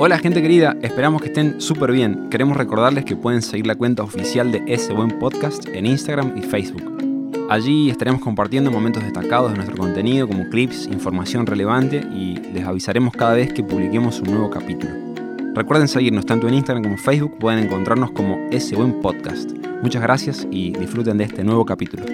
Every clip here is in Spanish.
Hola gente querida, esperamos que estén súper bien. Queremos recordarles que pueden seguir la cuenta oficial de ese buen podcast en Instagram y Facebook. Allí estaremos compartiendo momentos destacados de nuestro contenido como clips, información relevante y les avisaremos cada vez que publiquemos un nuevo capítulo. Recuerden seguirnos tanto en Instagram como Facebook, pueden encontrarnos como ese buen podcast. Muchas gracias y disfruten de este nuevo capítulo.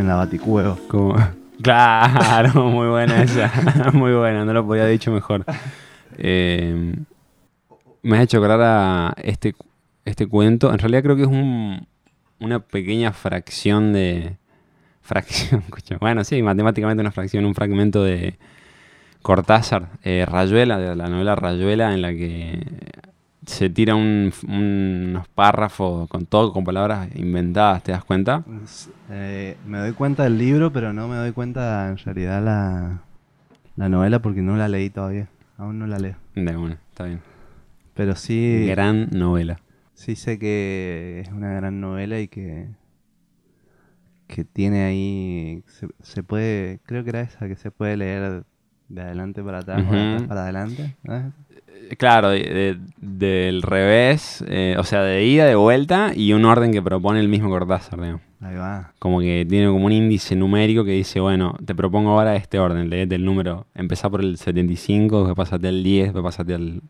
En la Baticueva. Claro, muy buena esa. muy buena, no lo podía dicho mejor. Eh, me has hecho acordar este, este cuento. En realidad creo que es un, una pequeña fracción de. Fracción. Bueno, sí, matemáticamente una fracción, un fragmento de Cortázar, eh, Rayuela, de la novela Rayuela, en la que se tira un- unos párrafos con todo, con palabras inventadas, ¿te das cuenta? Eh, me doy cuenta del libro, pero no me doy cuenta en realidad la, la novela porque no la leí todavía. Aún no la leo. De bueno, está bien. Pero sí, Gran novela. sí sé que es una gran novela y que, que tiene ahí, se, se puede, creo que era esa, que se puede leer de adelante para atrás, de Ujú. atrás para adelante. ¿no? Claro, de- de- del revés, eh, o sea, de ida, de vuelta y un orden que propone el mismo Cortázar, digamos. Ahí va. Como que tiene como un índice numérico que dice, bueno, te propongo ahora este orden, leete el número, empezá por el 75, después pasate al 10, después pasate al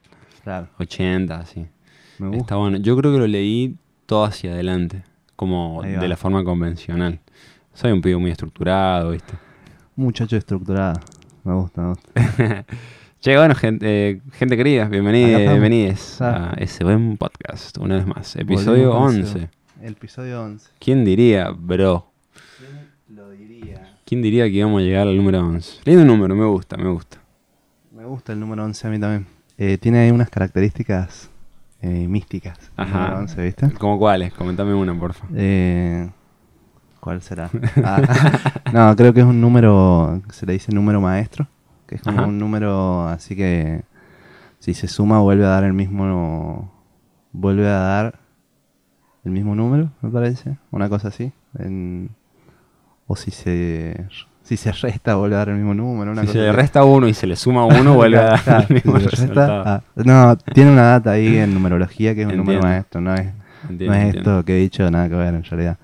Claro, 80, así. me gusta. Está bueno. Yo creo que lo leí todo hacia adelante, como de la forma convencional. Soy un pibe muy estructurado, ¿viste? Muchacho estructurado. Me gusta, me gusta. Che, bueno, gente, eh, gente querida, estamos. bienvenidos Ah. a ese buen podcast, una vez más. Episodio Volvimos a 11. ese- El episodio 11. ¿Quién diría, bro? Lo diría. ¿Quién diría que íbamos a llegar al número 11? Lindo número, me gusta, me gusta. Me gusta el número 11 a mí también. Eh, tiene unas características eh, místicas. Ajá. número 11, ¿viste? ¿Cómo cuáles? Comentame una, porfa. Eh, ¿Cuál será? Ah, no, creo que es un número, se le dice número maestro, que es como Ajá. un número así que si se suma vuelve a dar el mismo, vuelve a dar el mismo número, me parece, una cosa así. En- o si se, si se resta vuelve a dar el mismo número, una Si cosa se le resta uno y se le suma uno, vuelve a dar el mismo resultado. ah, no, tiene una data ahí en numerología que es un número maestro, no es, Entiendo, no es entiendo. esto que he dicho, nada que ver en realidad.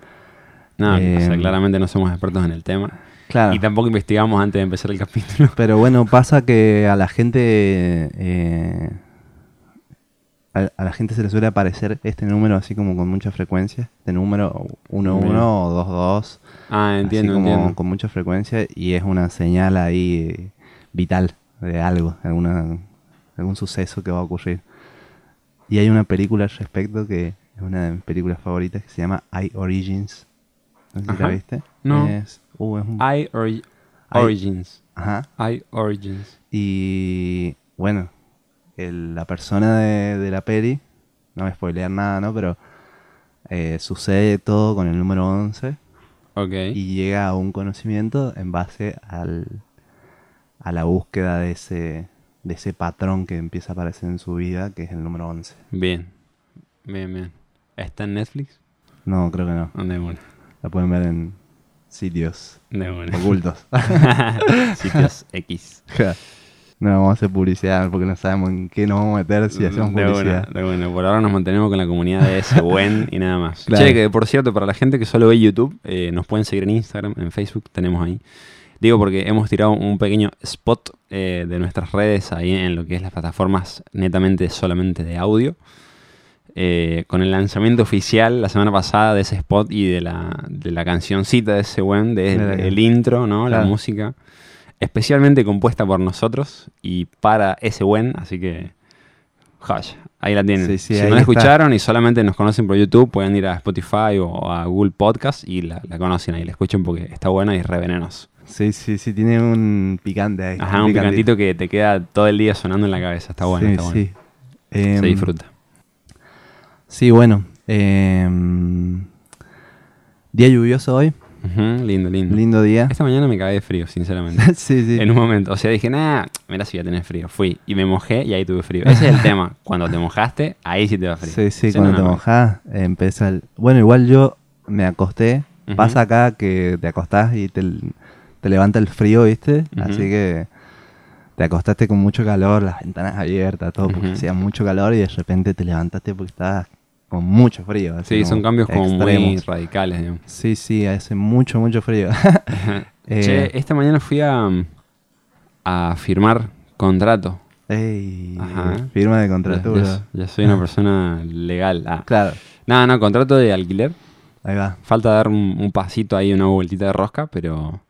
No, o sea, Eh, claramente no somos expertos en el tema. Claro. Y tampoco investigamos antes de empezar el capítulo. Pero bueno, pasa que a la gente eh, a, a la gente se le suele aparecer este número así como con mucha frecuencia, este número 11 Bien. o 22, Ah, entiendo, así como entiendo. con mucha frecuencia y es una señal ahí vital de algo, de alguna, algún suceso que va a ocurrir. Y hay una película al respecto que es una de mis películas favoritas que se llama I Origins. No sé si la viste. No. Es, es un- I ori- I- Origins. Ajá. I Origins. Y bueno, el- la persona de, de la peli, no voy a spoilear nada, ¿no? Pero eh, sucede todo con el número 11 Ok. y llega a un conocimiento en base al, a la búsqueda de ese, de ese patrón que empieza a aparecer en su vida, que es el número 11. Bien. Bien, bien. ¿Está en Netflix? No, creo que no. De una. La pueden ver en sitios De ocultos. Sitios X. no vamos a hacer publicidad porque no sabemos en qué nos vamos a meter si hacemos de publicidad. de una. Por ahora nos mantenemos con la comunidad de ese buen y nada más. Claro. Che, que por cierto, para la gente que solo ve YouTube, eh, nos pueden seguir en Instagram, en Facebook, tenemos ahí. Digo porque hemos tirado un pequeño spot eh, de nuestras redes ahí en lo que es las plataformas netamente solamente de audio. Eh, con el lanzamiento oficial la semana pasada de ese spot y de la, de la cancioncita de ese buen, de el, intro, ¿no? La música. Especialmente compuesta por nosotros y para ese buen, así que. Joya, ahí la tienen. Sí, sí, si no la está. escucharon y solamente nos conocen por YouTube, pueden ir a Spotify o a Google Podcast y la, la conocen ahí, la escuchen porque está buena y es re venenoso. Sí, sí, sí, tiene un picante ahí. Ajá, un picantito que te queda todo el día sonando en la cabeza. Está bueno, sí, está bueno. sí. Em, Se disfruta. Sí, bueno. em, día lluvioso hoy. Lindo, lindo. Lindo día. Esta mañana me cagué de frío, sinceramente. sí, sí. En un momento. O sea, dije, nah, mira si voy a tener frío. Fui y me mojé y ahí tuve frío. Ese es el tema. Cuando te mojaste, ahí sí te va frío. Sí, sí, cuando no, te mojás, eh, empieza el... Bueno, igual yo me acosté. Pasa acá que te acostás y te, te levanta el frío, ¿viste? Así que te acostaste con mucho calor, las ventanas abiertas, todo, porque hacía mucho calor y de repente te levantaste porque estabas con mucho frío. así Sí, son cambios como muy radicales, digamos. Sí, sí, hace mucho, mucho frío. Eh, Che, esta mañana fui a, a firmar contrato. ey, Ajá. firma de Ya, contrato. ya- ya soy una persona legal. Ah. Claro, No, no, contrato de alquiler. ahí va. Falta dar un, un pasito ahí, una vueltita de rosca, pero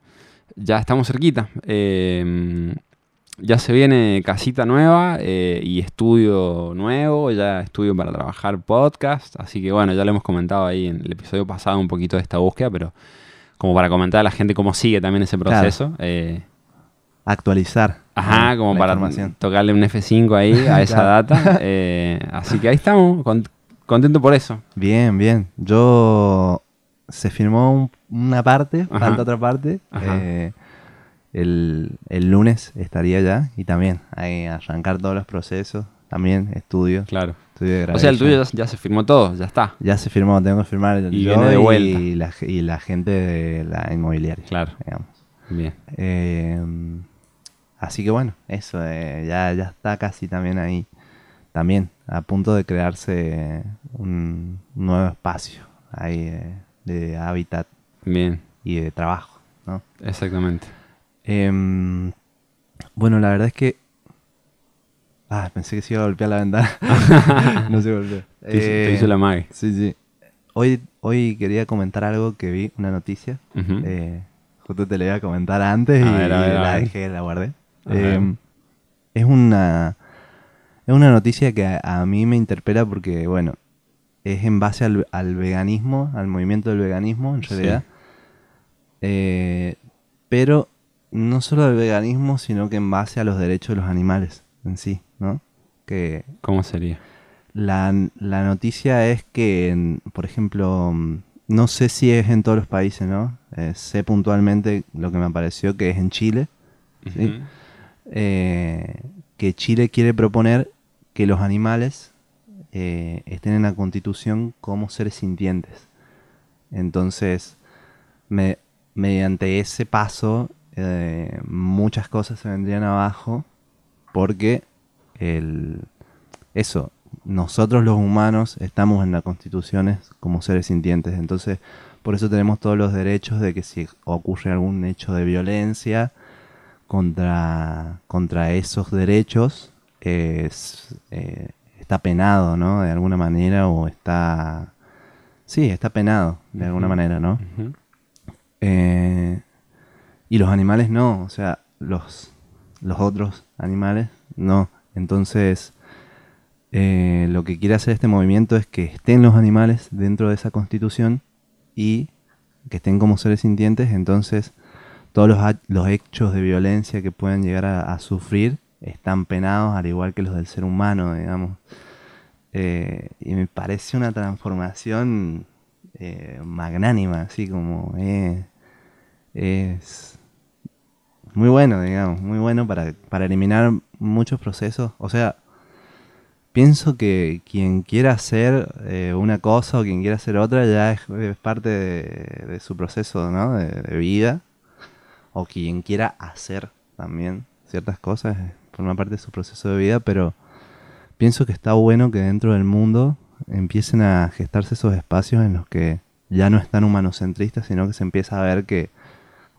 ya estamos cerquita. Eh, ya se viene casita nueva eh, y estudio nuevo, ya estudio para trabajar podcast, así que bueno, ya lo hemos comentado ahí en el episodio pasado un poquito de esta búsqueda, pero como para comentar a la gente cómo sigue también ese Claro. proceso. eh, Actualizar. ajá, como para tocarle un F5 ahí a esa data. eh, así que ahí estamos, con- contento por eso. Bien, bien. Yo se firmó un- una parte, Ajá. falta otra parte. Ajá. El, el lunes estaría ya y también ahí arrancar todos los procesos. También estudio, Claro. estudio de O sea, el tuyo ya, ya se firmó todo, ya está. Ya se firmó, tengo que firmar Y yo viene de vuelta. y la, y la gente de la inmobiliaria. Claro. digamos. Bien. Eh, así que bueno, eso, eh, ya, ya está casi también ahí. También a punto de crearse un nuevo espacio ahí eh, de hábitat Bien. y de trabajo, ¿no? Exactamente. Em, bueno, la verdad es que... Ah, pensé que se iba a golpear la ventana. no se golpeó. Te, hizo, te Eh, hizo la mague. Sí, sí. Hoy, hoy quería comentar algo que vi, una noticia. Eh, justo te la iba a comentar antes y, A ver, a ver, a la dejé, la guardé. Eh, es una es una noticia que a, a mí me interpela porque, bueno, es en base al, al veganismo, al movimiento del veganismo, en realidad. Eh, pero no solo al veganismo, sino que en base a los derechos de los animales en sí, ¿no? Que ¿Cómo sería? la, la noticia es que, en- por ejemplo, mm, no sé si es en todos los países, ¿no? Eh, sé puntualmente lo que me pareció que es en Chile. Eh, que Chile quiere proponer que los animales eh, estén en la constitución como seres sintientes. Entonces, me- mediante ese paso, eh, muchas cosas se vendrían abajo porque el, eso, nosotros los humanos estamos en las constituciones como seres sintientes. Entonces, por eso tenemos todos los derechos de que si ocurre algún hecho de violencia contra, contra esos derechos, es, eh, está penado, ¿no? De alguna manera o está... Sí, está penado de alguna manera, ¿no? Eh, y los animales no, o sea, los, los otros animales no. Entonces, eh, lo que quiere hacer este movimiento es que estén los animales dentro de esa constitución y que estén como seres sintientes. Entonces, todos los, los hechos de violencia que puedan llegar a, sufrir están penados, al igual que los del ser humano, digamos. Eh, y me parece una transformación eh, magnánima, así como es muy bueno, digamos, muy bueno para, para eliminar muchos procesos. O sea, pienso que quien quiera hacer eh, una cosa o quien quiera hacer otra ya es, es parte de, su proceso ¿no? de, vida. O quien quiera hacer también ciertas cosas eh, forma parte de su proceso de vida, pero pienso que está bueno que dentro del mundo empiecen a gestarse esos espacios en los que ya no están humanocentristas, sino que se empieza a ver que,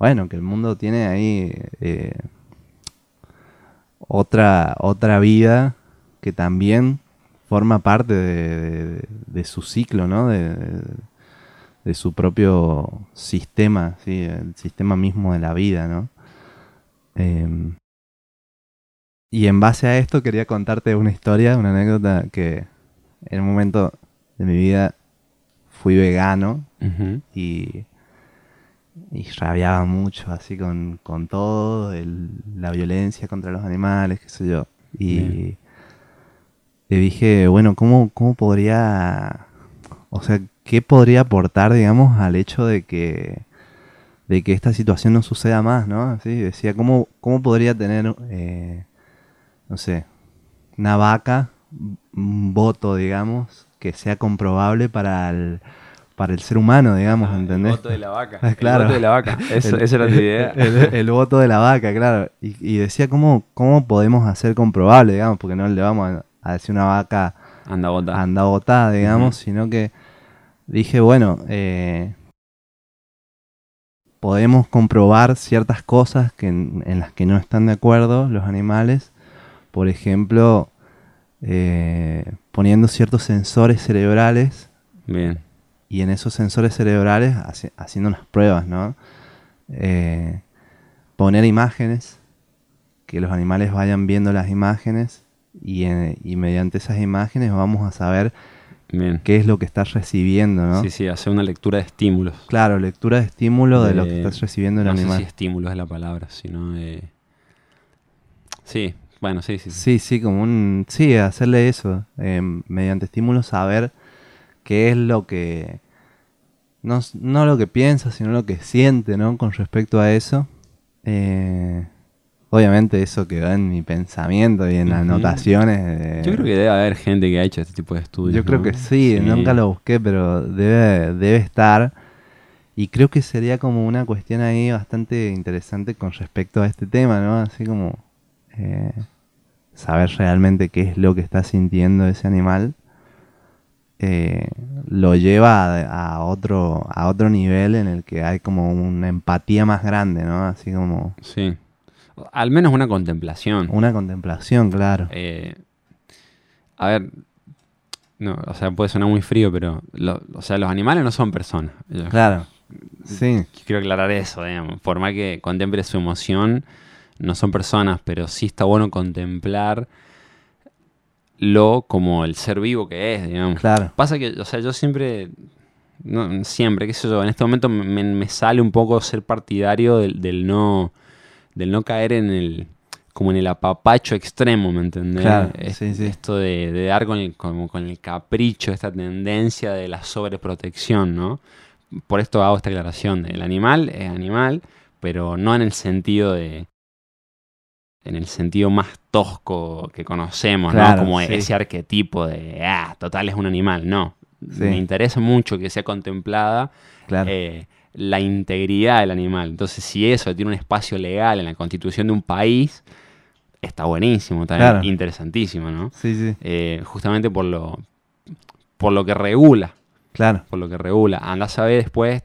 bueno, que el mundo tiene ahí eh, otra, otra vida que también forma parte de, de- de su ciclo, ¿no? De, su propio sistema, ¿sí? el sistema mismo de la vida, ¿no? Em, y en base a esto quería contarte una historia, una anécdota que en un momento de mi vida fui vegano y, y rabiaba mucho así con, con todo, el- la violencia contra los animales, qué sé yo. Y Bien. le dije, bueno, ¿cómo, ¿cómo podría, o sea, qué podría aportar, digamos, al hecho de que de que esta situación no suceda más, ¿no? Así decía, ¿cómo, cómo podría tener, eh, no sé, una vaca, un voto, digamos, que sea comprobable para el, para el ser humano, digamos, Ah, ¿entendés? El voto de la vaca. Claro. El voto de la vaca. Eso, El- esa era tu idea. El, el voto de la vaca, claro. Y, y decía, ¿cómo, ¿cómo podemos hacer comprobable, digamos? Porque no le vamos a, a decir una vaca Anda, vota. anda botada, digamos, sino que dije, bueno, eh, podemos comprobar ciertas cosas que en, en las que no están de acuerdo los animales. Por ejemplo, eh, poniendo ciertos sensores cerebrales Bien. Y en esos sensores cerebrales haci- haciendo unas pruebas, ¿no? Eh, poner imágenes, que los animales vayan viendo las imágenes y, eh, y mediante esas imágenes vamos a saber Bien. qué es lo que estás recibiendo, ¿no? Sí, sí, hacer una lectura de estímulos. Claro, lectura de estímulo de, lo que estás recibiendo el no animal. sé si estímulo es la palabra, sino. Sí, bueno, sí, sí. sí. Sí, sí, como un... Sí, hacerle eso, eh, mediante estímulos saber qué es lo que... No, no lo que piensa, sino lo que siente, ¿no? Con respecto a eso. Eh, obviamente eso quedó en mi pensamiento y en de- Yo creo que debe haber gente que ha hecho este tipo de estudios. Yo creo ¿no? que sí, nunca lo busqué, pero debe, debe estar. Y creo que sería como una cuestión ahí bastante interesante con respecto a este tema, ¿no? Así como eh, saber realmente qué es lo que está sintiendo ese animal. Eh, lo lleva a, a otro a otro nivel en el que hay como una empatía más grande, ¿no? Así como Sí. Al menos una contemplación. una contemplación, claro. Eh, a ver, no, o sea, puede sonar muy frío, pero lo- o sea, los animales no son personas. Claro. Sí, quiero aclarar eso, digamos. Por más que contemple su emoción, no son personas, pero sí está bueno contemplar lo como el ser vivo que es, digamos. claro. Pasa que, o sea, yo siempre, no, siempre, qué sé yo, en este momento me, me sale un poco ser partidario del, del no, del no caer en el, como en el apapacho extremo, ¿me entendés? Claro, Es- sí, sí. Esto de, de dar con el, como con el capricho, esta tendencia de la sobreprotección, ¿no? Por esto hago esta aclaración, el animal es animal, pero no en el sentido de en el sentido más tosco que conocemos, Claro, ¿no? Como sí. ese arquetipo de, ah, total es un animal, no. Sí. Me interesa mucho que sea contemplada Claro. eh, la integridad del animal. Entonces, si eso tiene un espacio legal en la constitución de un país, está buenísimo, Claro. interesantísimo, ¿no? sí, sí. Eh, justamente por lo, por lo que regula, Claro. por lo que regula. Andás a ver después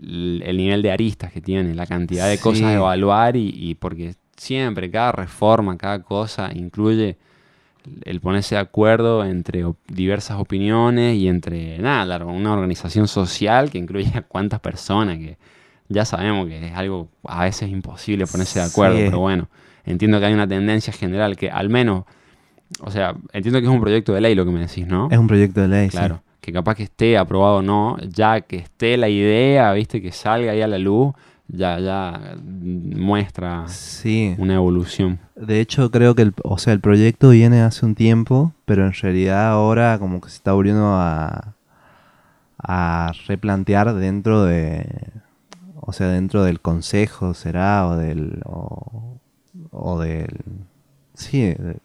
el, el nivel de aristas que tiene, la cantidad de Sí. cosas a evaluar y, y porque siempre, cada reforma, cada cosa incluye el ponerse de acuerdo entre op- diversas opiniones y entre, nada, una organización social que incluye a cuántas personas, que ya sabemos que es algo a veces imposible ponerse de acuerdo, Sí. pero bueno, entiendo que hay una tendencia general que al menos, o sea, entiendo que es un proyecto de ley lo que me decís, ¿no? Es un proyecto de ley, sí. Claro, que capaz que esté aprobado o no, ya que esté la idea, viste, que salga ahí a la luz, ya, ya muestra Sí. una evolución. De hecho, creo que el, o sea, el proyecto viene hace un tiempo, pero en realidad ahora como que se está volviendo a, a replantear dentro de, o sea, dentro del consejo será o del, o, o del, sí, de-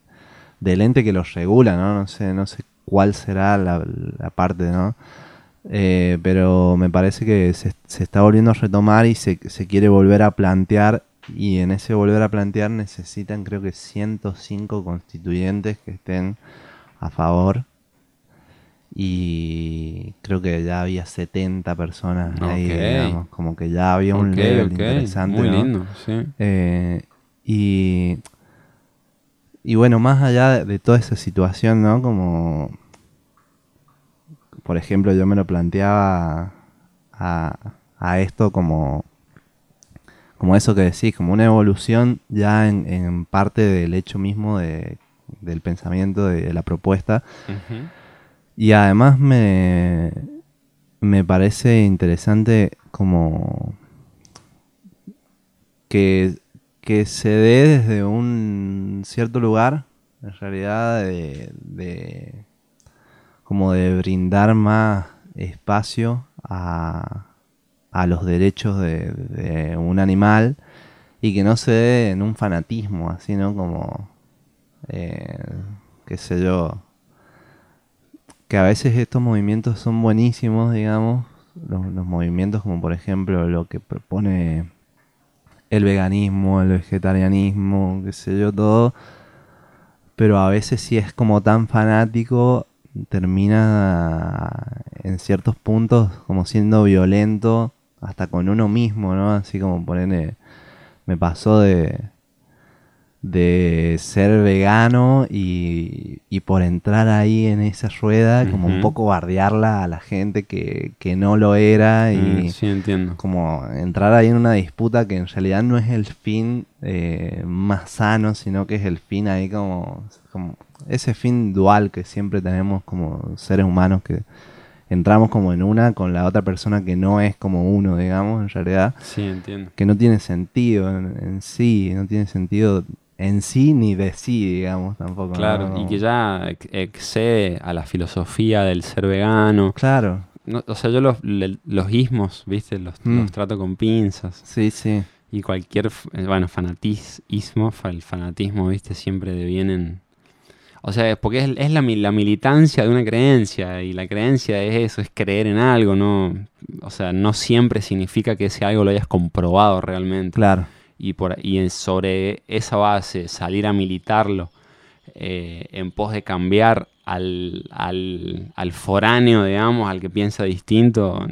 del ente que los regula, ¿no? No sé, no sé cuál será la, la parte, ¿no? Eh, pero me parece que se, se está volviendo a retomar y se, se quiere volver a plantear y en ese volver a plantear necesitan creo que 105 constituyentes que estén a favor y creo que ya había 70 personas ahí, digamos, como que ya había un Ok, level interesante. Muy ¿no? lindo, sí. Eh, y, y bueno, más allá de, de toda esa situación, ¿no? Como, por ejemplo, yo me lo planteaba a, a esto como, como eso que decís, como una evolución ya en, en parte del hecho mismo de, del pensamiento, de, la propuesta. Y además me, me parece interesante como que, que se dé desde un cierto lugar, en realidad, de, de- como de brindar más espacio a, a los derechos de, un animal y que no se dé en un fanatismo, así, ¿no? Como, eh, qué sé yo, que a veces estos movimientos son buenísimos, digamos, los, los movimientos como por ejemplo lo que propone el veganismo, el vegetarianismo, qué sé yo, todo, pero a veces si es como tan fanático, termina en ciertos puntos como siendo violento hasta con uno mismo, ¿no? Así como ponerle, me pasó de, de ser vegano y, y por entrar ahí en esa rueda, como un poco bardearla a la gente que, que no lo era y Mm, sí, entiendo. como entrar ahí en una disputa que en realidad no es el fin eh, más sano, sino que es el fin ahí como, como ese fin dual que siempre tenemos como seres humanos que entramos como en una con la otra persona que no es como uno, digamos, en realidad, Sí, entiendo. que no tiene sentido en, en sí, no tiene sentido en sí ni de sí, digamos, tampoco. ¿no? Claro, y que ya ex- excede a la filosofía del ser vegano. Claro, No, o sea, yo los, los ismos, ¿viste? Los, Mm. los trato con pinzas. sí, sí, Y cualquier, eh, bueno, fanatismo, fa- el fanatismo, ¿viste? Siempre devienen... O sea, porque es, es la, la militancia de una creencia y la creencia es eso, es creer en algo, ¿no? O sea, no siempre significa que ese algo lo hayas comprobado realmente. claro. Y, por, y sobre esa base salir a militarlo eh, en pos de cambiar al, al, al foráneo, digamos, al que piensa distinto,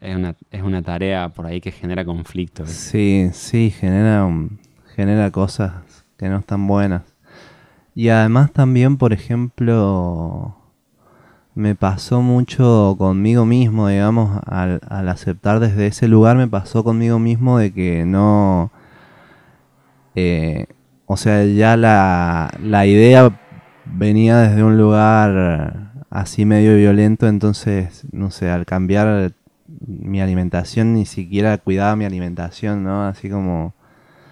es una, es una tarea por ahí que genera conflicto. ¿viste? Sí, sí, genera, genera cosas que no están buenas. Y además también, por ejemplo, me pasó mucho conmigo mismo, digamos, al, al aceptar desde ese lugar, me pasó conmigo mismo de que no... eh, o sea, ya la, la idea venía desde un lugar así medio violento, entonces, no sé, al cambiar mi alimentación, ni siquiera cuidaba mi alimentación, ¿no? Así como...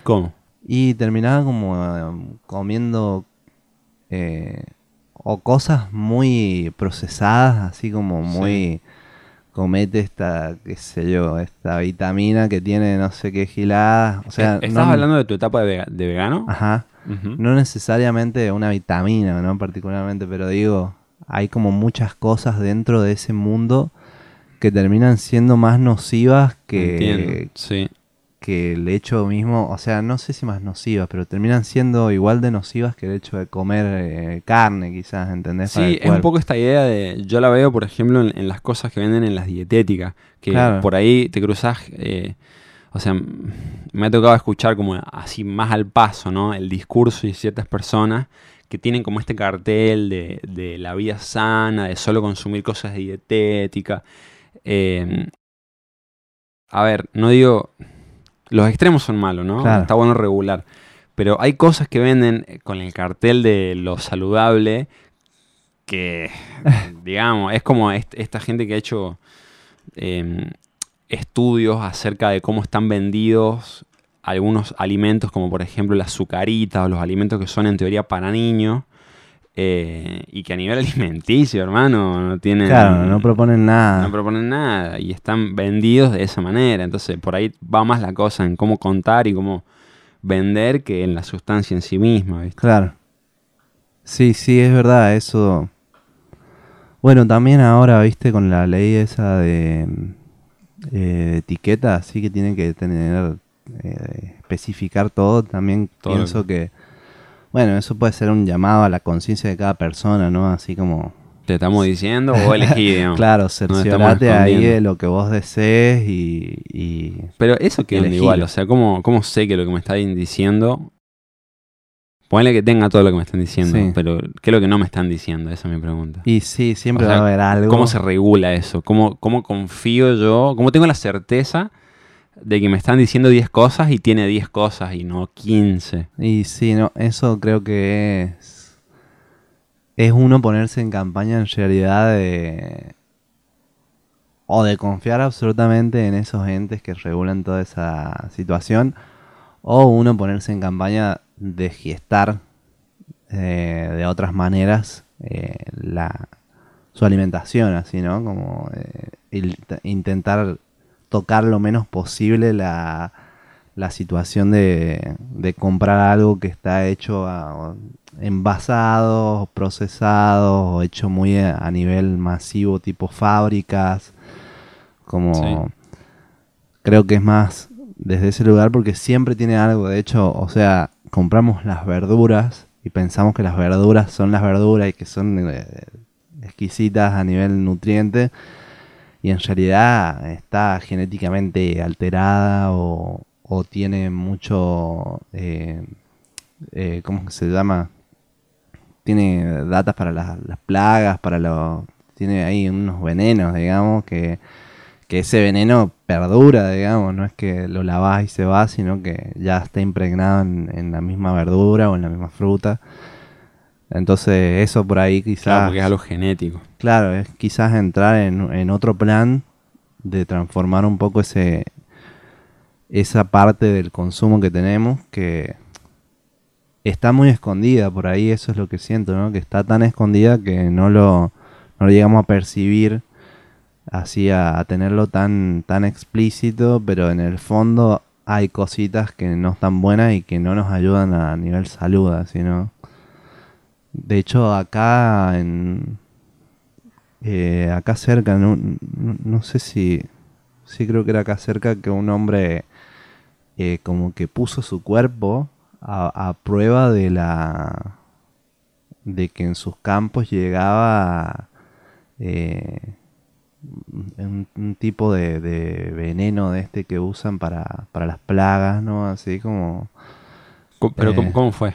¿Cómo? Y terminaba como eh, comiendo eh, o cosas muy procesadas, así como muy... Comete esta, qué sé yo, esta vitamina que tiene no sé qué gilada. O sea, ¿Estás no- hablando de tu etapa de, vega- de vegano? Ajá. No necesariamente una vitamina, ¿no? Particularmente, pero digo, hay como muchas cosas dentro de ese mundo que terminan siendo más nocivas que, Sí. Que el hecho mismo, o sea, no sé si más nocivas, pero terminan siendo igual de nocivas que el hecho de comer eh, carne, quizás, ¿entendés? Sí, es un poco esta idea de. Yo la veo, por ejemplo, en, en las cosas que venden en las dietéticas. Que Claro. por ahí te cruzas. eh, o sea, me ha tocado escuchar como así más al paso, ¿no? El discurso de ciertas personas que tienen como este cartel de, de la vida sana, de solo consumir cosas de dietética. Eh, a ver, no digo. Los extremos son malos, ¿no? Claro. Está bueno regular. Pero hay cosas que venden eh, con el cartel de lo saludable que, digamos, es como est- esta gente que ha hecho eh, estudios acerca de cómo están vendidos algunos alimentos, como por ejemplo la azucarita o los alimentos que son en teoría para niños, eh, y que a nivel alimenticio, hermano, no tienen... Claro, no proponen nada. no proponen nada y están vendidos de esa manera. Entonces, por ahí va más la cosa en cómo contar y cómo vender que en la sustancia en sí misma, ¿viste? Claro. Sí, sí, es verdad, eso. Bueno, también ahora, viste, con la ley esa de eh, etiqueta, así que tiene que tener, eh, especificar todo, también Todo pienso que, bueno, eso puede ser un llamado a la conciencia de cada persona, ¿no? Así como, ¿Te estamos diciendo o elegí, digamos? claro, cerciorate ahí de lo que vos desees y, y- Pero eso queda igual, o sea, ¿cómo, ¿cómo sé que lo que me están diciendo... Ponle que tenga todo lo que me están diciendo, Sí. pero ¿qué es lo que no me están diciendo? Esa es mi pregunta. y sí, siempre O sea, va a haber algo. ¿Cómo se regula eso? ¿Cómo, ¿Cómo confío yo? ¿Cómo tengo la certeza de que me están diciendo 10 cosas y tiene 10 cosas y no 15? Y sí, no, eso creo que es. Es uno ponerse en campaña en realidad de. O de confiar absolutamente en esos entes que regulan toda esa situación. O uno ponerse en campaña de gestar eh, de otras maneras eh, la, su alimentación, así, ¿no? Como eh, intentar tocar lo menos posible la, la situación de, de comprar algo que está hecho a- envasado, procesado, o hecho muy a, nivel masivo, tipo fábricas. Como Sí. creo que es más desde ese lugar porque siempre tiene algo. De hecho, o sea, compramos las verduras y pensamos que las verduras son las verduras y que son eh, exquisitas a nivel nutriente. Y en realidad está genéticamente alterada o, o tiene mucho, eh, eh, ¿cómo se llama? Tiene datas para las, plagas, para los... Tiene ahí unos venenos, digamos, que, que ese veneno perdura, digamos, no es que lo lavás y se va, sino que ya está impregnado en, en la misma verdura o en la misma fruta. Entonces eso por ahí quizás... Claro, porque es algo genético. Claro, es quizás entrar en, en otro plan de transformar un poco ese esa parte del consumo que tenemos que está muy escondida por ahí, eso es lo que siento, ¿no? Que está tan escondida que no lo, no lo llegamos a percibir así a, a tenerlo tan, tan explícito, pero en el fondo hay cositas que no están buenas y que no nos ayudan a nivel salud, así, ¿no? De hecho, acá en, eh, acá cerca, no, no- no sé si, sí creo que era acá cerca que un hombre eh, como que puso su cuerpo a, a prueba de la, de que en sus campos llegaba eh, un, un tipo de, de veneno de este que usan para, para las plagas, ¿no? Así como... Co- Pero Eh, ¿cómo, cómo fue?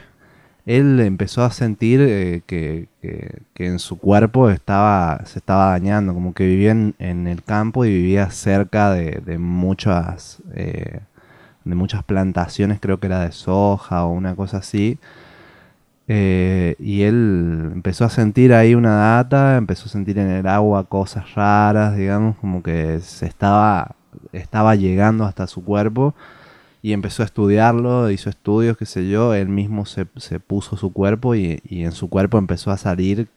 Él empezó a sentir eh, que, que- en su cuerpo estaba, se estaba dañando, como que vivía en, en el campo y vivía cerca de, de muchas, eh, de muchas plantaciones, creo que era de soja o una cosa así. Eh, y él empezó a sentir ahí una data, empezó a sentir en el agua cosas raras, digamos, como que se estaba, estaba llegando hasta su cuerpo y empezó a estudiarlo, hizo estudios, qué sé yo, él mismo se, se puso su cuerpo y, y en su cuerpo empezó a salir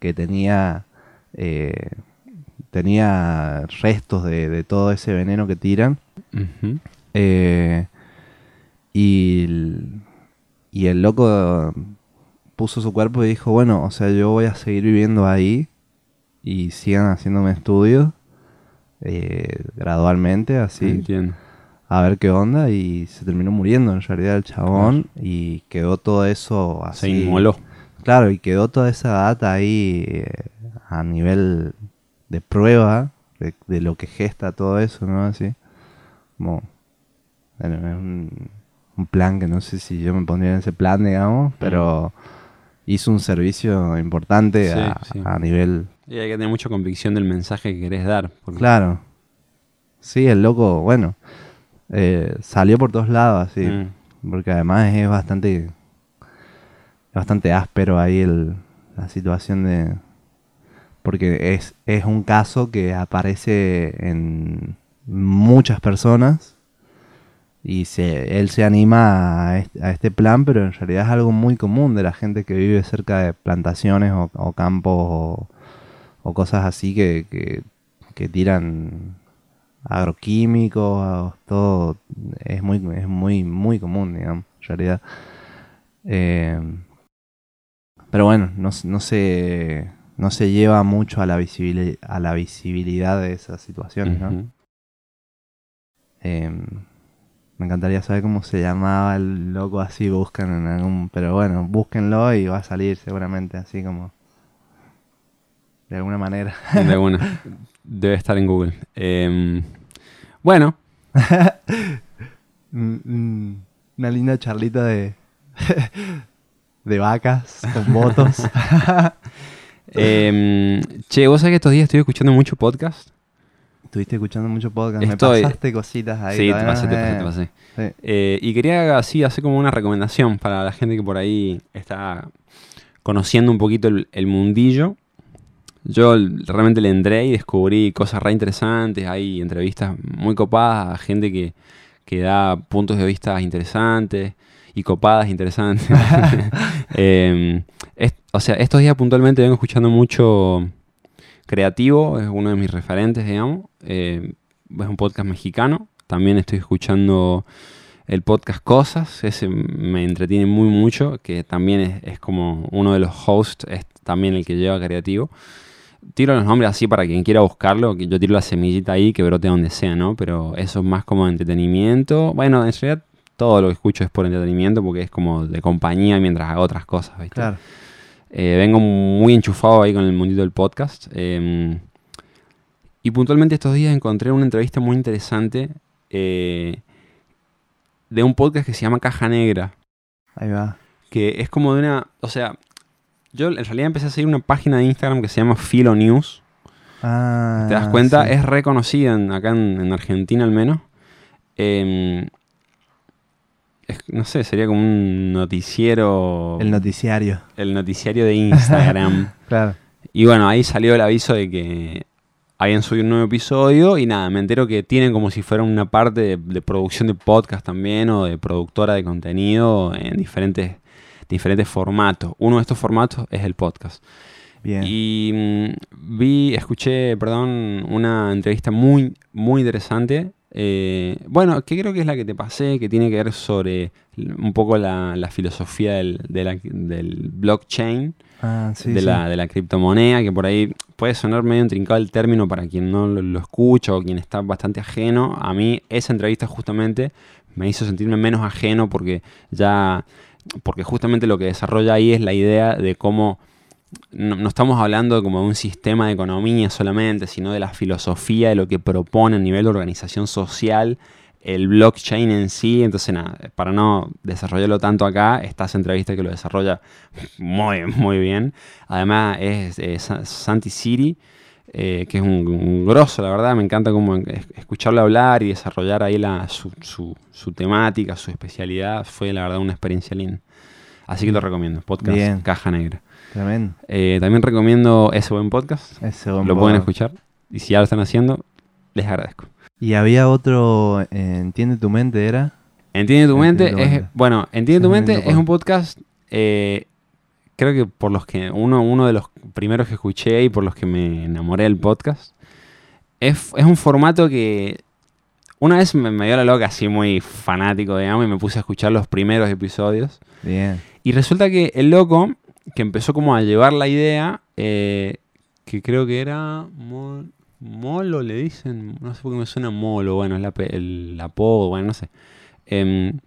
que tenía, eh, tenía restos de, de todo ese veneno que tiran. Eh, y, el- y el loco puso su cuerpo y dijo, bueno, o sea, yo voy a seguir viviendo ahí y sigan haciéndome estudios eh, gradualmente, así Entiendo. A ver qué onda y se terminó muriendo en realidad el chabón y quedó todo eso Se así. inmoló. Claro, y quedó toda esa data ahí eh, a nivel de prueba de, de lo que gesta todo eso, ¿no? Así. Como, bueno, es un, un plan que no sé si yo me pondría en ese plan, digamos, pero hizo un servicio importante Sí, a, sí. a nivel Y hay que tener mucha convicción del mensaje que querés dar. porque- Claro. Sí, el loco, bueno, eh, salió por todos lados, así. Mm. Porque además es bastante, es bastante áspero ahí el, la situación de... Porque es, es un caso que aparece en muchas personas y se, él se anima a este, a este plan, pero en realidad es algo muy común de la gente que vive cerca de plantaciones o, o campos o, o cosas así que, que, que tiran agroquímicos, todo es muy, es muy, muy común, digamos, en realidad. Eh, pero bueno, no, no se no se lleva mucho a la, visibili- a la visibilidad de esas situaciones, ¿no? Eh, me encantaría saber cómo se llamaba el loco así, buscan en algún... Pero bueno, búsquenlo y va a salir seguramente así como... De alguna manera. De una. Debe estar en Google. Em, bueno, Mm, mm, Una linda charlita de... de vacas con votos. em, che, vos sabés que estos días estoy escuchando mucho podcast. Estuviste escuchando mucho podcast, Estoy- me pasaste cositas ahí. sí, te pasé, te pasé, te pasé. Sí. Eh, y quería así hacer como una recomendación para la gente que por ahí está conociendo un poquito el, el mundillo. Yo realmente le entré y descubrí cosas re interesantes. Hay entrevistas muy copadas a gente que, que da puntos de vista interesantes y copadas interesantes. Em, es- o sea, estos días puntualmente vengo escuchando mucho Creativo, es uno de mis referentes, digamos. Eh, es un podcast mexicano. También estoy escuchando el podcast Cosas, ese me entretiene muy mucho, que también es, es como uno de los hosts, es también el que lleva creativo. Tiro los nombres así para quien quiera buscarlo, que yo tiro la semillita ahí que brote donde sea, ¿no? Pero eso es más como entretenimiento. Bueno, en realidad todo lo que escucho es por entretenimiento porque es como de compañía mientras hago otras cosas, ¿viste? Claro. Eh, vengo muy enchufado ahí con el mundito del podcast. eh, y puntualmente estos días encontré una entrevista muy interesante eh, de un podcast que se llama Caja Negra. Ahí va. Que es como de una. O sea, yo en realidad empecé a seguir una página de Instagram que se llama Filo News. Ah, ¿Te das cuenta? sí. Es reconocida en- acá en, en Argentina al menos. Eh, es- no sé, sería como un noticiero. El noticiario. el noticiario de Instagram. Claro. Y bueno, ahí salió el aviso de que habían subido un nuevo episodio y nada, me entero que tienen como si fuera una parte de, de producción de podcast también o de productora de contenido en diferentes, diferentes formatos. Uno de estos formatos es el podcast. Bien. Y mm, vi, escuché, perdón, una entrevista muy, muy interesante. eh, bueno, que creo que es la que te pasé, que tiene que ver sobre un poco la, la filosofía del, de la- del blockchain ah, sí, de, sí. La, de la criptomoneda, que por ahí puede sonar medio intrincado el término para quien no lo, lo escucha o quien está bastante ajeno. A mí esa entrevista justamente me hizo sentirme menos ajeno porque ya, porque justamente lo que desarrolla ahí es la idea de cómo no, estamos hablando como de un sistema de economía solamente, sino de la filosofía, de lo que propone a nivel de organización social el blockchain en sí. Entonces, nada, para no desarrollarlo tanto acá, está esa entrevista que lo desarrolla muy, muy bien. Además, es Sa- Santi Siri, eh, que es un, un grosso, la verdad. Me encanta como es- escucharlo hablar y desarrollar ahí la, su, su- su temática, su especialidad. Fue, la verdad, una experiencia linda. Así que lo recomiendo. Podcast Bien. Caja Negra. Tremendo. Eh, también recomiendo ese buen podcast. Ese buen Lo pueden escuchar. Y si ya lo están haciendo, les agradezco. Y había otro, eh, Entiende tu mente, ¿era? Entiende tu mente. Entiende tu es, mente. bueno, Entiende tu mente es un podcast. eh, creo que por los que. Uno, uno de los primeros que escuché y por los que me enamoré del podcast. Es, es un formato que. Una vez me, me dio la loca, así muy fanático, digamos, y me puse a escuchar los primeros episodios. Bien. Y resulta que el loco, que empezó como a llevar la idea, eh, que creo que era Mol- Molo, le dicen, no sé por qué me suena Molo, bueno, es la el apodo, bueno, no sé. Em,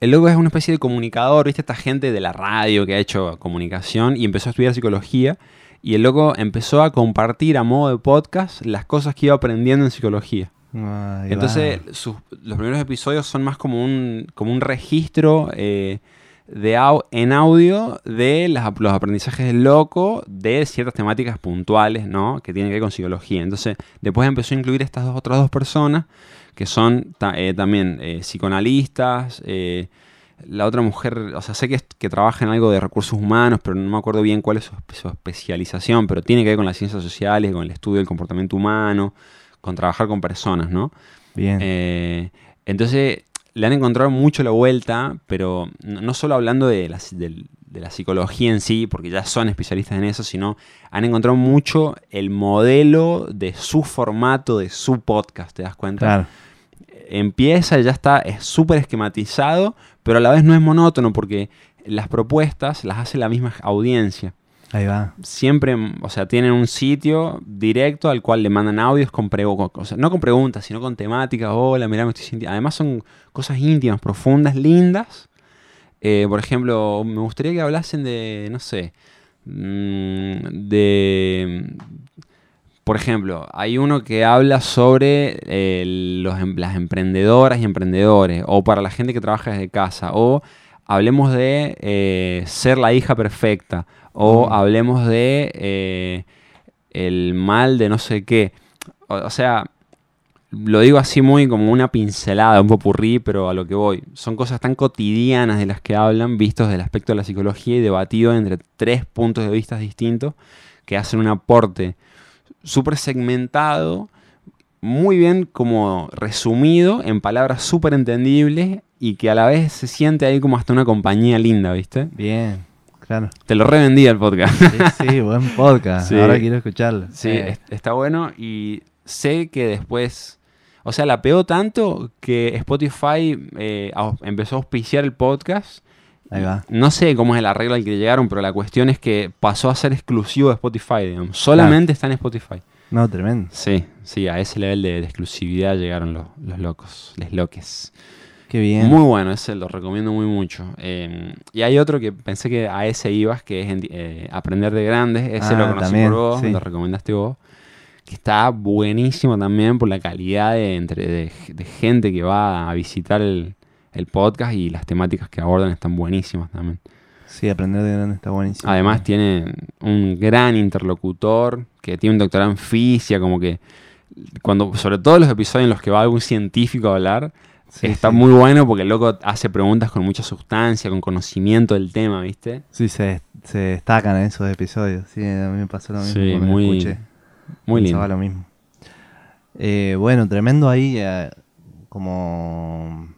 el loco es una especie de comunicador, ¿viste? Esta gente de la radio que ha hecho comunicación y empezó a estudiar psicología. Y el loco empezó a compartir a modo de podcast las cosas que iba aprendiendo en psicología. Entonces, sus- los primeros episodios son más como un, como un registro eh, de au- en audio de las- los aprendizajes del loco de ciertas temáticas puntuales, ¿no? Que tienen que ver con psicología. Entonces, después empezó a incluir estas dos, otras dos personas que son ta- eh, también eh, psicoanalistas. eh, la otra mujer, o sea, sé que, es- que trabaja en algo de recursos humanos, pero no me acuerdo bien cuál es su, espe- su especialización, pero tiene que ver con las ciencias sociales, con el estudio del comportamiento humano, con trabajar con personas, ¿no? Bien. Eh, entonces, le han encontrado mucho la vuelta, pero no, solo hablando de la, del- de la psicología en sí, porque ya son especialistas en eso, sino han encontrado mucho el modelo de su formato, de su podcast, ¿te das cuenta? claro. Empieza, ya está, es súper esquematizado, pero a la vez no es monótono porque las propuestas las hace la misma audiencia Ahí va. siempre, o sea, tienen un sitio directo al cual le mandan audios con preguntas, no con preguntas, sino con temáticas, hola, mirá, me estoy sintiendo. Además son cosas íntimas, profundas, lindas. Eh, por ejemplo, me gustaría que hablasen de, no sé, mm, de... Por ejemplo, hay uno que habla sobre eh, los em- las emprendedoras y emprendedores, o para la gente que trabaja desde casa, o hablemos de eh, ser la hija perfecta, o hablemos de eh, el mal de no sé qué. O, o sea, lo digo así muy como una pincelada, un popurrí, pero a lo que voy. Son cosas tan cotidianas de las que hablan, vistos del aspecto de la psicología y debatido entre tres puntos de vista distintos, que hacen un aporte súper segmentado, muy bien como resumido, en palabras súper entendibles y que a la vez se siente ahí como hasta una compañía linda, ¿viste? Bien. Claro. Te lo revendí el podcast. Sí, sí, buen podcast. Sí. Ahora quiero escucharlo. Sí, Eh, es- está bueno y sé que después, o sea, la pegó tanto que Spotify eh, empezó a auspiciar el podcast. Ahí va. No sé cómo es el arreglo al que llegaron, pero la cuestión es que pasó a ser exclusivo de Spotify, digamos. Solamente está en Spotify. No, tremendo. Sí, sí, a ese nivel de, de exclusividad llegaron los, los locos, les loques. Qué bien. Muy bueno, ese lo recomiendo muy mucho. Eh, y hay otro que pensé que a ese ibas, que es eh, Aprender de Grandes. Ese Ah, lo conocí también, por vos, sí. lo recomendaste vos. Que está buenísimo también por la calidad de, entre, de, de gente que va a visitar el, el podcast y las temáticas que abordan están buenísimas también. Sí, aprender de grande está buenísimo. Además tiene un gran interlocutor que tiene un doctorado en física, como que cuando, sobre todo los episodios en los que va algún científico a hablar, Sí, está sí. muy bueno porque el loco hace preguntas con mucha sustancia, con conocimiento del tema, ¿viste? Sí, se, se destacan en esos episodios. Sí, a mí me pasó lo mismo Sí, cuando muy- escuché. Muy Pensaba lindo. lo mismo. Eh, bueno, tremendo ahí eh, como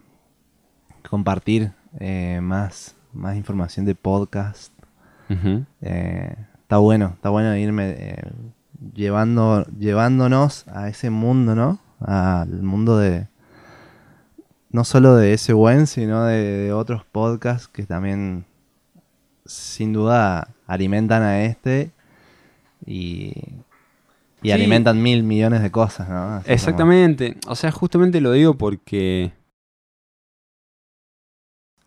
compartir eh, más, más información de podcast. Eh, está bueno, está bueno irme eh, llevando, llevándonos a ese mundo, ¿no? Al mundo de no solo de ese buen, sino de, de otros podcasts que también sin duda alimentan a este y, y Sí. alimentan mil millones de cosas, ¿no? Así como- Exactamente. O sea, justamente lo digo porque...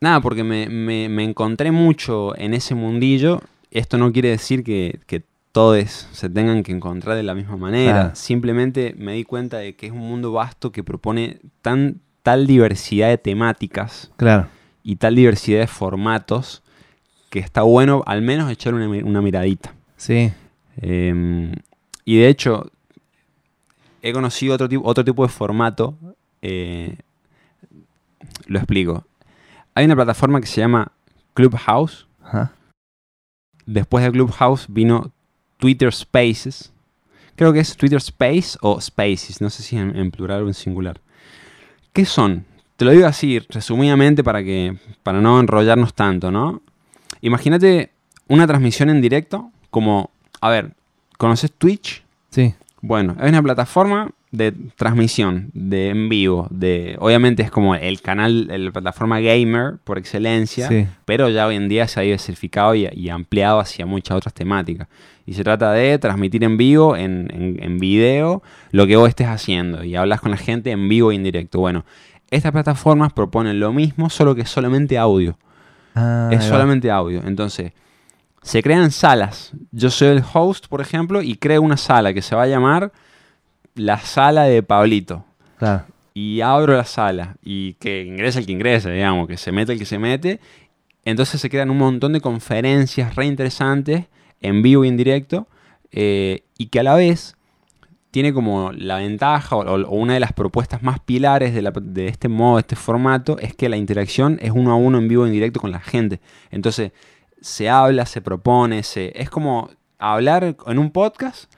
Nada, porque me, me- me encontré mucho en ese mundillo. Esto no quiere decir que, que todos se tengan que encontrar de la misma manera. Claro. Simplemente me di cuenta de que es un mundo vasto que propone tan, tal diversidad de temáticas Claro, y tal diversidad de formatos que está bueno al menos echar una, mi- una miradita. sí, Eh, y de hecho, he conocido otro tipo, otro tipo de formato. eh, lo explico. Hay una plataforma que se llama Clubhouse. ajá, Después de Clubhouse vino Twitter Spaces. Creo que es Twitter Space o Spaces. No sé si en, en plural o en singular. ¿Qué son? Te lo digo así, resumidamente, para, que, para no enrollarnos tanto, ¿no? Imagínate una transmisión en directo como, a ver, ¿conoces Twitch? sí, Bueno, es una plataforma de transmisión, de en vivo, de obviamente es como el canal, la plataforma gamer por excelencia, sí, pero ya hoy en día se ha diversificado y, y ampliado hacia muchas otras temáticas. Y se trata de transmitir en vivo, en, en- en video, lo que vos estés haciendo y hablas con la gente en vivo e indirecto. Bueno, estas plataformas proponen lo mismo, solo que es solamente audio. Ah, es solamente audio. Entonces, se crean salas. Yo soy el host, por ejemplo, y creo una sala que se va a llamar la sala de Pablito. Claro, Y abro la sala. Y que ingrese el que ingrese, digamos, que se mete el que se mete. Entonces se crean un montón de conferencias re interesantes, en vivo y en directo, eh, y que a la vez tiene como la ventaja o, o una de las propuestas más pilares de, la- de este modo, de este formato, es que la interacción es uno a uno en vivo y en directo con la gente. Entonces se habla, se propone, se, es como hablar en un podcast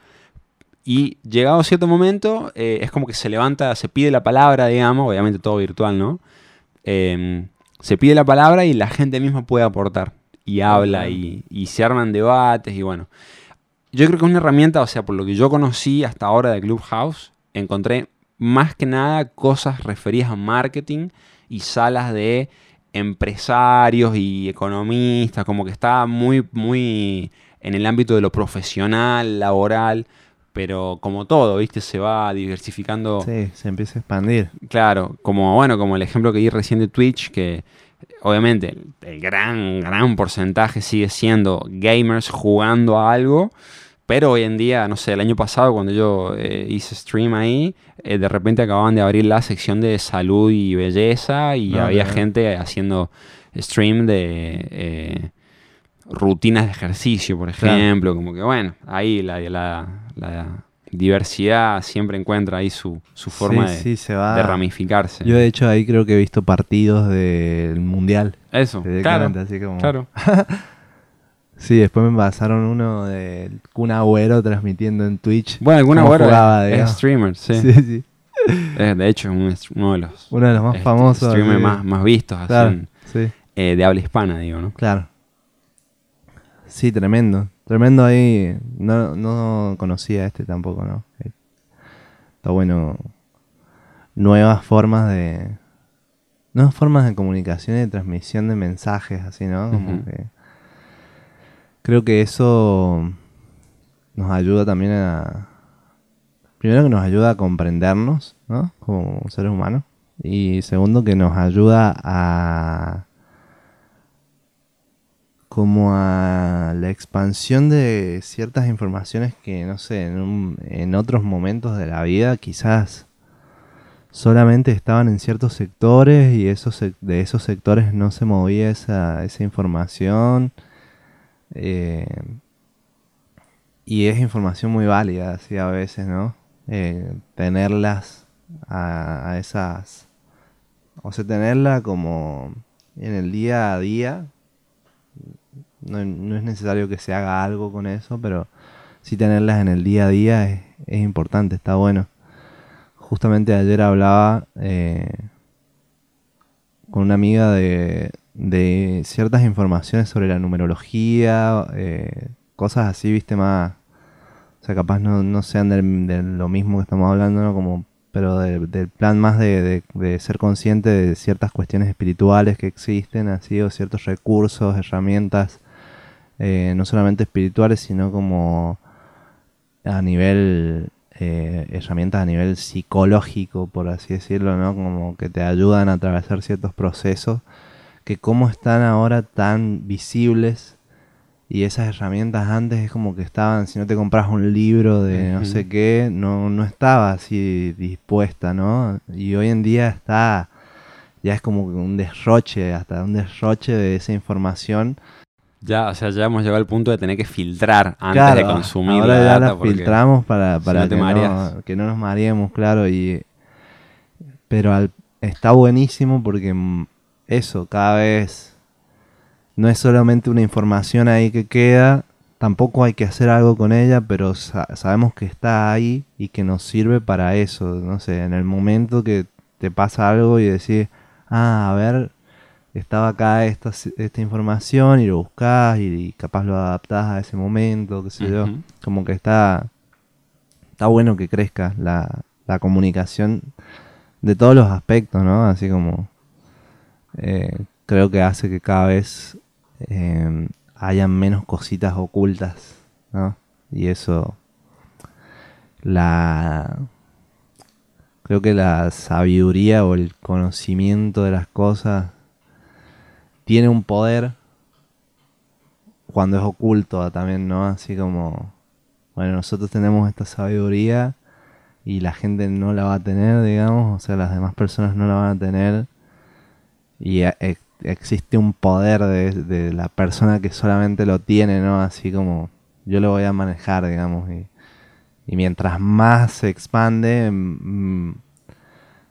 y llegado a cierto momento eh, es como que se levanta, se pide la palabra, digamos, obviamente todo virtual, ¿no? Eh, se pide la palabra y la gente misma puede aportar y habla y, y se arman debates y bueno. Yo creo que es una herramienta, o sea, por lo que yo conocí hasta ahora de Clubhouse, encontré más que nada cosas referidas a marketing y salas de empresarios y economistas, como que está muy, muy en el ámbito de lo profesional, laboral, pero como todo, ¿viste? Se va diversificando. sí, se empieza a expandir. Claro, como bueno, como el ejemplo que di recién de Twitch, que obviamente el, el gran, gran porcentaje sigue siendo gamers jugando a algo, pero hoy en día, no sé, el año pasado cuando yo eh, hice stream ahí, eh, de repente acababan de abrir la sección de salud y belleza y Ah, había gente haciendo stream de eh, rutinas de ejercicio, por Claro. ejemplo, como que bueno, ahí la, la- la diversidad siempre encuentra ahí su, su forma sí, de, sí, se va. de ramificarse. Yo de hecho ahí creo que he visto partidos del mundial. Eso, claro, así como... claro. Sí, después me pasaron uno del Kun Agüero transmitiendo en Twitch. Bueno, jugaba, es, digamos. streamer, sí. Sí, sí. Es, de hecho, es uno de los Uno de los más este, famosos. streamers más, más vistos así en- eh, de habla hispana, digo, ¿no? claro. Sí, tremendo. Tremendo ahí. No, no conocía este tampoco, ¿no? Eh, está bueno nuevas formas de nuevas formas de comunicación y de transmisión de mensajes, así, ¿no? Como que creo que eso nos ayuda también a primero que nos ayuda a comprendernos, ¿no? Como seres humanos y segundo que nos ayuda a como a la expansión de ciertas informaciones que, no sé, en, un- en otros momentos de la vida quizás solamente estaban en ciertos sectores y esos de esos sectores no se movía esa, esa información. eh, y es información muy válida, así a veces, ¿no? Eh, tenerlas a, a esas... O sea, tenerla como en el día a día, no, no es necesario que se haga algo con eso, pero sí tenerlas en el día a día es, es importante, está bueno. Justamente ayer hablaba eh, con una amiga de, de ciertas informaciones sobre la numerología, eh, cosas así, viste, más... O sea, capaz no, no sean de lo mismo que estamos hablando, ¿no? Como, pero de- del plan más de- de ser consciente de ciertas cuestiones espirituales que existen, así, o ciertos recursos, herramientas, eh, no solamente espirituales, sino como a nivel, eh, herramientas a nivel psicológico, por así decirlo, ¿no? Como que te ayudan a atravesar ciertos procesos que como están ahora tan visibles y esas herramientas antes es como que estaban, si no te compras un libro de no sé qué, no, no estaba así dispuesta, ¿no? Y hoy en día está, ya es como un derroche, hasta un derroche de esa información. Ya, o sea, ya hemos llegado al punto de tener que filtrar antes Claro, de consumir ahora la ya data. la filtramos para, si para no que, no, que no nos mareemos, claro, y pero al- está buenísimo porque mm, eso, cada vez no es solamente una información ahí que queda, tampoco hay que hacer algo con ella, pero sa- sabemos que está ahí y que nos sirve para eso, no sé, en el momento que te pasa algo y decís, ah, a ver, estaba acá esta, esta información y lo buscás y, capaz lo adaptás a ese momento, qué sé yo. Como que está, está bueno que crezca la, la comunicación de todos los aspectos, ¿no? Así como eh, creo que hace que cada vez eh, hayan menos cositas ocultas, ¿no? Y eso, la... Creo que la sabiduría o el conocimiento de las cosas tiene un poder cuando es oculto también, ¿no? Así como, bueno, nosotros tenemos esta sabiduría y la gente no la va a tener, digamos, o sea, las demás personas no la van a tener y e- ex- existe un poder de, de la persona que solamente lo tiene, ¿no? Así como yo lo voy a manejar, digamos, y, y mientras más se expande, mm,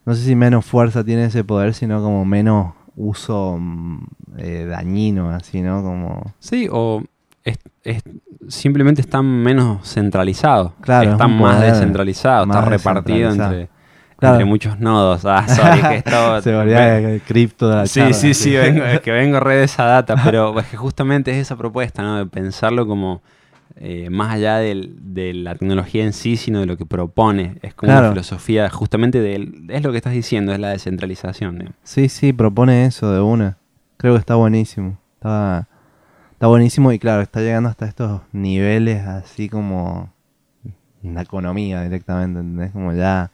no sé si menos fuerza tiene ese poder, sino como menos uso mm, eh, dañino, así, ¿no? Como... Sí, o es- es- simplemente están menos centralizados. Claro, es están más descentralizados. Está repartido descentralizado. entre, Claro. entre muchos nodos. Ah, sorry, que esto... se volvía cripto de la Sí, charla, sí, así. sí, vengo, es que vengo re de esa data, pero es que justamente es esa propuesta, ¿no? De pensarlo como eh, más allá del- de la tecnología en sí, sino de lo que propone. Es como Claro. una filosofía justamente del... Es lo que estás diciendo, es la descentralización. ¿no? Sí, sí, propone eso de una. Creo que está buenísimo. Está, está buenísimo y claro, está llegando hasta estos niveles así como la economía directamente, ¿entendés? Como ya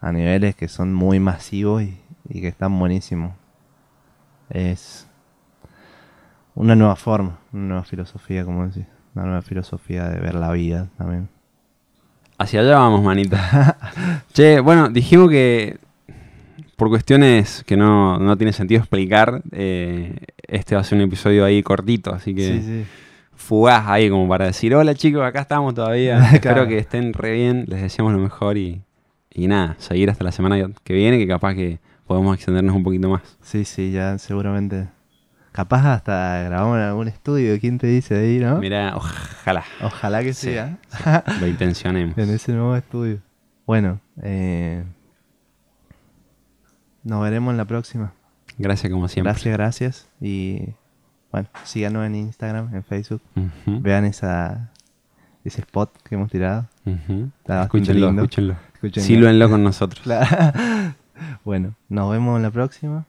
a niveles que son muy masivos y, y que están buenísimos. Es una nueva forma, una nueva filosofía, como decís. Una nueva filosofía de ver la vida también. Hacia allá vamos, manita. che, bueno, dijimos que por cuestiones que no, no tiene sentido explicar, eh, este va a ser un episodio ahí cortito, así que Sí, sí. fugaz ahí como para decir, hola chicos, acá estamos todavía. Claro. Espero que estén re bien, les deseamos lo mejor y, y nada, seguir hasta la semana que viene, que capaz que podemos extendernos un poquito más. Sí, sí, ya seguramente. Capaz hasta grabamos en algún estudio, ¿quién te dice ahí, no? Mira, ojalá Ojalá que Sí, sea. lo intencionemos. en ese nuevo estudio. Bueno, eh, nos veremos en la próxima. Gracias como siempre. Gracias, gracias. Y bueno, síganos en Instagram, en Facebook. Vean esa ese spot que hemos tirado. Está bastante Escúchenlo, lindo. escúchenlo. Con nosotros. Bueno, nos vemos en la próxima.